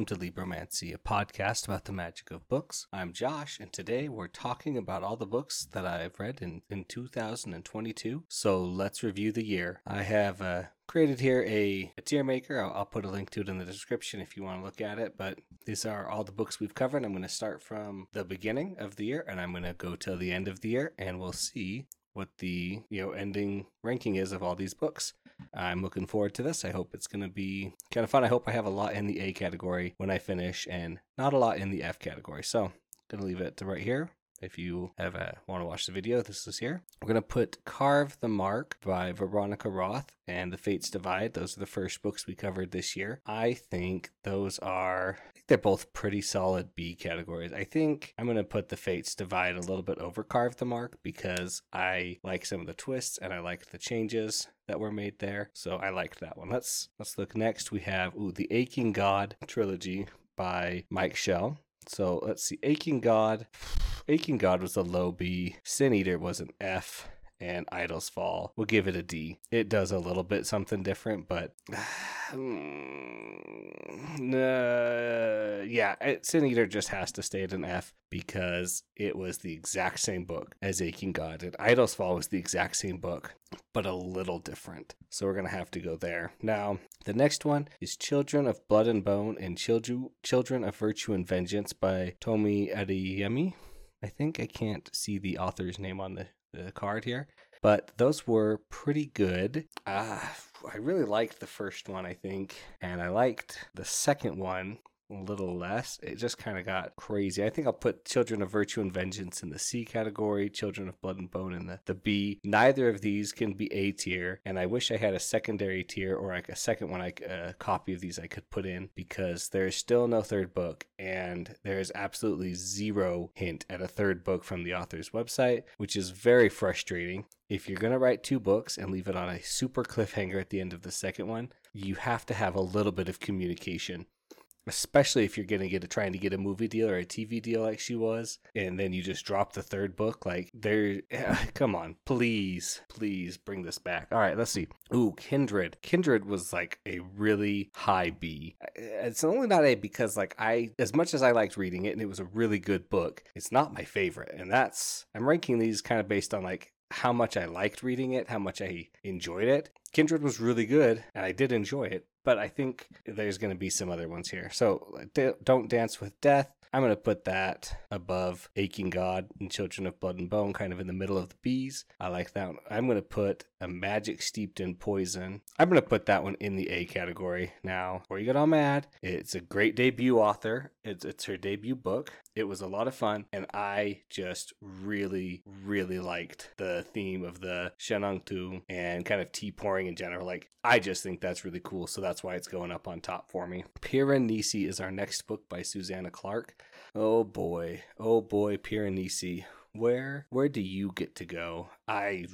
welcome to Libromancy, a podcast about the magic of books. I'm Josh, and today we're talking about all the books that I've read in, in 2022. So let's review the year. I have uh, created here a, a tier maker. I'll, I'll put a link to it in the description if you want to look at it. But these are all the books we've covered. I'm going to start from the beginning of the year, and I'm going to go till the end of the year, and we'll see what the you know ending ranking is of all these books. I'm looking forward to this. I hope it's going to be kind of fun. I hope I have a lot in the A category when I finish and not a lot in the F category. So, going to leave it right here. If you ever uh, want to watch the video, this is here. We're going to put Carve the Mark by Veronica Roth and The Fates Divide. Those are the first books we covered this year. I think those are, I think they're both pretty solid B categories. I think I'm going to put The Fates Divide a little bit over Carve the Mark because I like some of the twists and I like the changes that were made there. So I liked that one. Let's let's look next. We have ooh, the Aching God trilogy by Mike Shel. So let's see. Aching God. Aching God was a low B. Sin Eater was an F. And Idols Fall. We'll give it a D. It does a little bit something different, but uh, yeah, Sin Eater just has to stay at an F because it was the exact same book as Aching God. And Idols Fall was the exact same book, but a little different. So we're to have to go there. Now, the next one is Children of Blood and Bone and Children of Virtue and Vengeance by Tomi Adeyemi. I think I can't see the author's name on the, the card here, but those were pretty good. Uh, I really liked the first one, I think, and I liked the second one a little less. It just kind of got crazy. I think I'll put Children of Virtue and Vengeance in the C category, Children of Blood and Bone in the, the B. Neither of these can be A tier, and I wish I had a secondary tier or like a second one, like a copy of these I could put in because there's still no third book, and there's absolutely zero hint at a third book from the author's website, which is very frustrating. If you're going to write two books and leave it on a super cliffhanger at the end of the second one, you have to have a little bit of communication especially if you're going to get a, trying to get a movie deal or a TV deal like she was, and then you just drop the third book. Like, there, come on, please, please bring this back. All right, let's see. Ooh, Kindred. Kindred was like a really high B. Uh, it's only not A because, like, I, as much as I liked reading it and it was a really good book, it's not my favorite. And that's, I'm ranking these kind of based on like how much I liked reading it, how much I enjoyed it. Kindred was really good, and I did enjoy it, but I think there's going to be some other ones here. So, Don't Dance with Death. I'm going to put that above Aching God and Children of Blood and Bone, kind of in the middle of the bees. I like that one. I'm going to put A Magic Steeped in Poison. I'm going to put that one in the A category. Now, before you get all mad, it's a great debut author. It's, it's her debut book. It was a lot of fun, and I just really, really liked the theme of the Shenantu and kind of tea pouring in general. Like, I just think that's really cool, so that's why it's going up on top for me. Piranesi is our next book by Susanna Clarke. Oh boy, oh boy, Piranesi where where do you get to go? I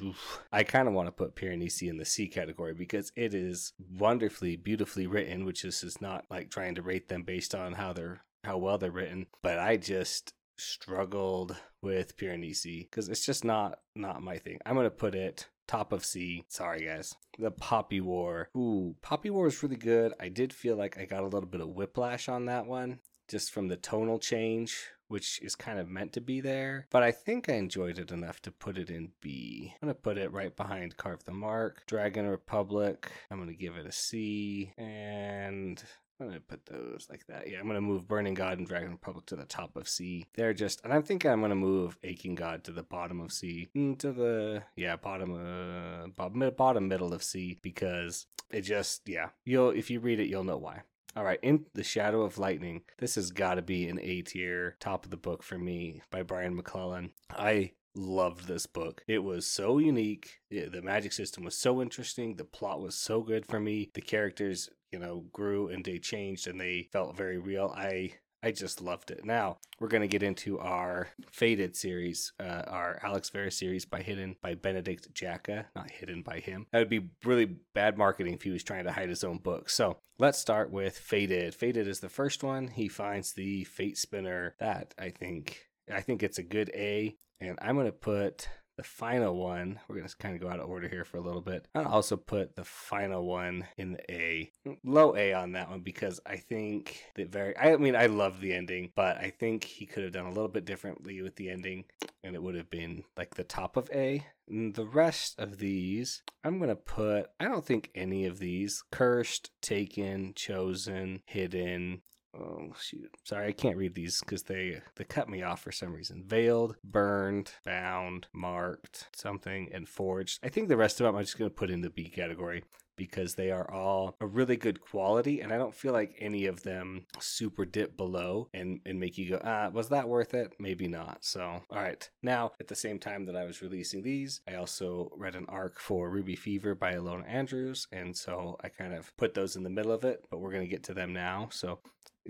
I kind of want to put Piranesi in the C category because it is wonderfully, beautifully written, which is, is not like trying to rate them based on how they're how well they're written. But I just struggled with Piranesi because it's just not not my thing. I'm gonna put it top of C. Sorry guys. The Poppy War. Ooh, Poppy War is really good. I did feel like I got a little bit of whiplash on that one just from the tonal change which is kind of meant to be there. But I think I enjoyed it enough to put it in B. I'm going to put it right behind Carve the Mark, Dragon Republic. I'm going to give it a C. And I'm gonna put those like that. Yeah, I'm gonna move Burning God and Dragon Republic to the top of C. They're just, and I'm thinking I'm gonna move Aching God to the bottom of C, mm, to the yeah bottom uh bottom, bottom middle of C because it just yeah you'll if you read it you'll know why. All right, In the Shadow of Lightning. This has got to be an A tier, top of the book for me by Brian McClellan. I loved this book. It was so unique. The magic system was so interesting. The plot was so good for me. The characters, you know, grew and they changed and they felt very real. I I just loved it. Now we're going to get into our Fated series, uh, our Alex Verus series by Hidden by Benedict Jacka, not hidden by him. That would be really bad marketing if he was trying to hide his own book. So let's start with Fated. Fated is the first one. He finds the Fate Spinner. That I think, I think it's a good A, and I'm going to put the final one, we're going to kind of go out of order here for a little bit. I'll also put the final one in the A, low A on that one because I think that very, I mean, I love the ending, but I think he could have done a little bit differently with the ending and it would have been like the top of A. And the rest of these, I'm going to put, I don't think any of these cursed, taken, chosen, hidden, oh shoot. Sorry i can't read these because they they cut me off for some reason. Veiled burned bound marked something and forged. I think the rest of them i'm just going to put in the b category because they are all a really good quality and i don't feel like any of them super dip below and and make you go ah was that worth it? Maybe not. So all right now at the same time that i was releasing these i also read an arc for ruby fever by ilona andrews and so i kind of put those in the middle of it but we're going to get to them now. So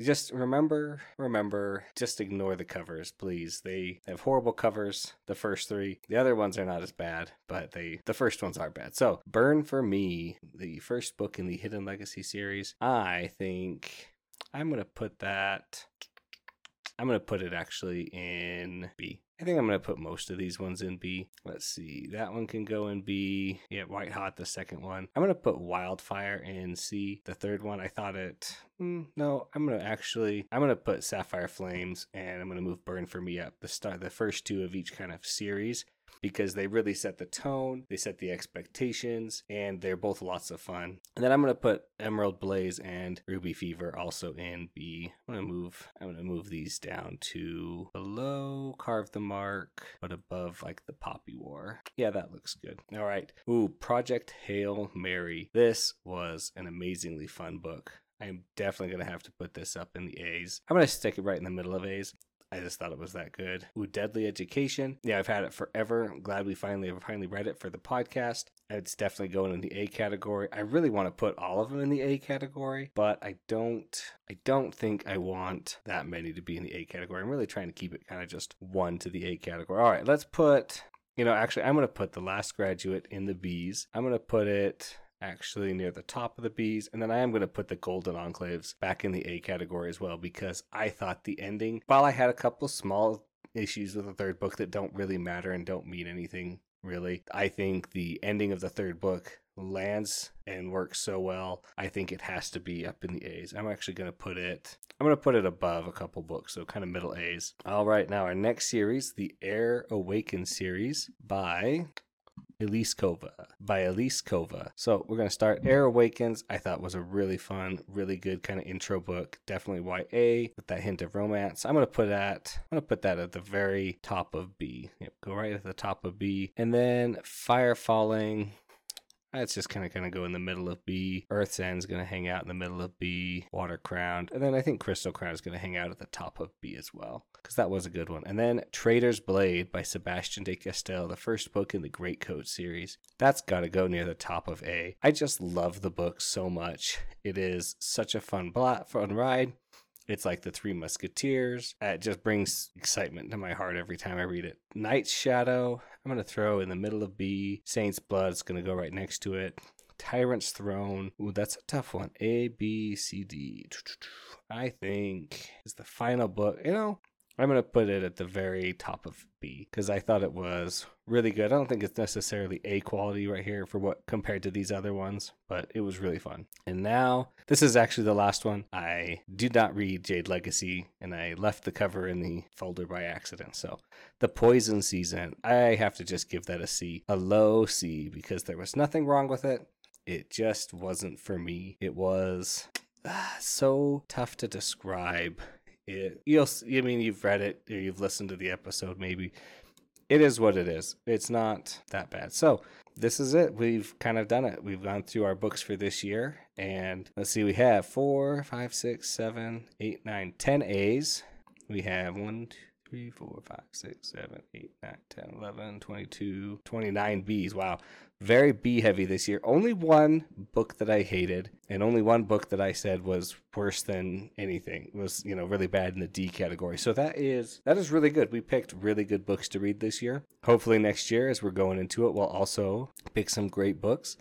just remember remember just ignore the covers please. They have horrible covers the first three. The other ones are not as bad but they the first ones are bad. So burn for me the first book in the hidden legacy series i think i'm gonna put that i'm gonna put it actually in b I think I'm going to put most of these ones in B. Let's see. That one can go in B. Yeah, White Hot, the second one. I'm going to put Wildfire in C. The third one, I thought it. Mm, no, I'm going to actually. I'm going to put Sapphire Flames and I'm going to move Burn for Me up. The start, the first two of each kind of series because they really set the tone, they set the expectations, and they're both lots of fun. And then I'm gonna put Emerald Blaze and Ruby Fever also in B. I'm gonna move I'm gonna move these down to below Carve the Mark, but above like the Poppy War. Yeah, that looks good. All right. Ooh, Project Hail Mary. This was an amazingly fun book. I'm definitely going to have to put this up in the A's. I'm going to stick it right in the middle of A's. I just thought it was that good. Ooh, Deadly Education. Yeah, I've had it forever. I'm glad we finally finally read it for the podcast. It's definitely going in the A category. I really want to put all of them in the A category, but I don't I don't think I want that many to be in the A category. I'm really trying to keep it kind of just one to the A category. All right, let's put you know, actually I'm going to put The Last Graduate in the B's. I'm going to put it actually near the top of the B's. And then I am going to put the Golden Enclaves back in the A category as well because I thought the ending, while I had a couple small issues with the third book that don't really matter and don't mean anything really, I think the ending of the third book lands and works so well. I think it has to be up in the A's. I'm actually going to put it I'm going to put it above a couple books, so kind of middle A's. All right, now our next series, the Air Awaken series by Elise Kova by Elise Kova. So we're gonna start Air Awakens. I thought was a really fun, really good kind of intro book. Definitely YA with that hint of romance. I'm gonna put that. I'm gonna put that at the very top of B. Yep, go right at the top of B, and then Fire Falling. It's just kind of going to go in the middle of B. Earth's End's going to hang out in the middle of B. Water Crown. And then I think Crystal Crown is going to hang out at the top of B as well. Because that was a good one. And then Traitor's Blade by Sebastian de Castell, the first book in the Great Coat series. That's got to go near the top of A. I just love the book so much. It is such a fun, fun ride. It's like the Three Musketeers. It just brings excitement to my heart every time I read it. Knight's Shadow, I'm going to throw in the middle of B. Saint's Blood is going to go right next to it. Tyrant's Throne. Ooh, that's a tough one. A, B, C, D. I think is the final book. You know, I'm going to put it at the very top of B because I thought it was really good. I don't think it's necessarily A quality right here for what compared to these other ones, but it was really fun. And now, this is actually the last one. I did not read Jade Legacy and I left the cover in the folder by accident. So, The Poison Season, I have to just give that a C, a low C because there was nothing wrong with it. It just wasn't for me. It was uh, so tough to describe you'll. I mean, you've read it or you've listened to the episode. Maybe it is what it is. It's not that bad. So this is it. We've kind of done it. We've gone through our books for this year, and let's see. We have four, five, six, seven, eight, nine, ten A's. We have one, two, three, four, five, six, seven, eight, nine, 10, 11, 22, 29 B's. Wow very B heavy this year. Only one book that I hated, and only one book that I said was worse than anything. Was you know really bad in the D category. So that is that is really good. We picked really good books to read this year. Hopefully next year, as we're going into it, we'll also pick some great books.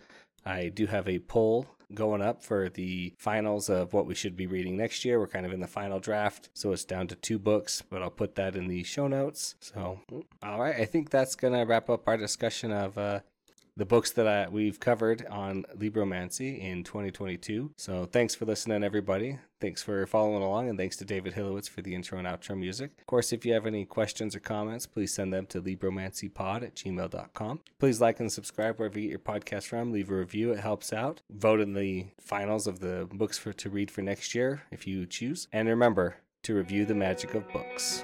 I do have a poll going up for the finals of what we should be reading next year. We're kind of in the final draft, so it's down to two books, but I'll put that in the show notes. So, all right, I think that's going to wrap up our discussion of uh, the books that I, we've covered on Libromancy in 2022. So thanks for listening, everybody. Thanks for following along, and thanks to David Hillowitz for the intro and outro music. Of course, if you have any questions or comments, please send them to libromancypod at gmail.com. Please like and subscribe wherever you get your podcast from. Leave a review, it helps out. Vote in the finals of the books for to read for next year if you choose. And remember to review the magic of books.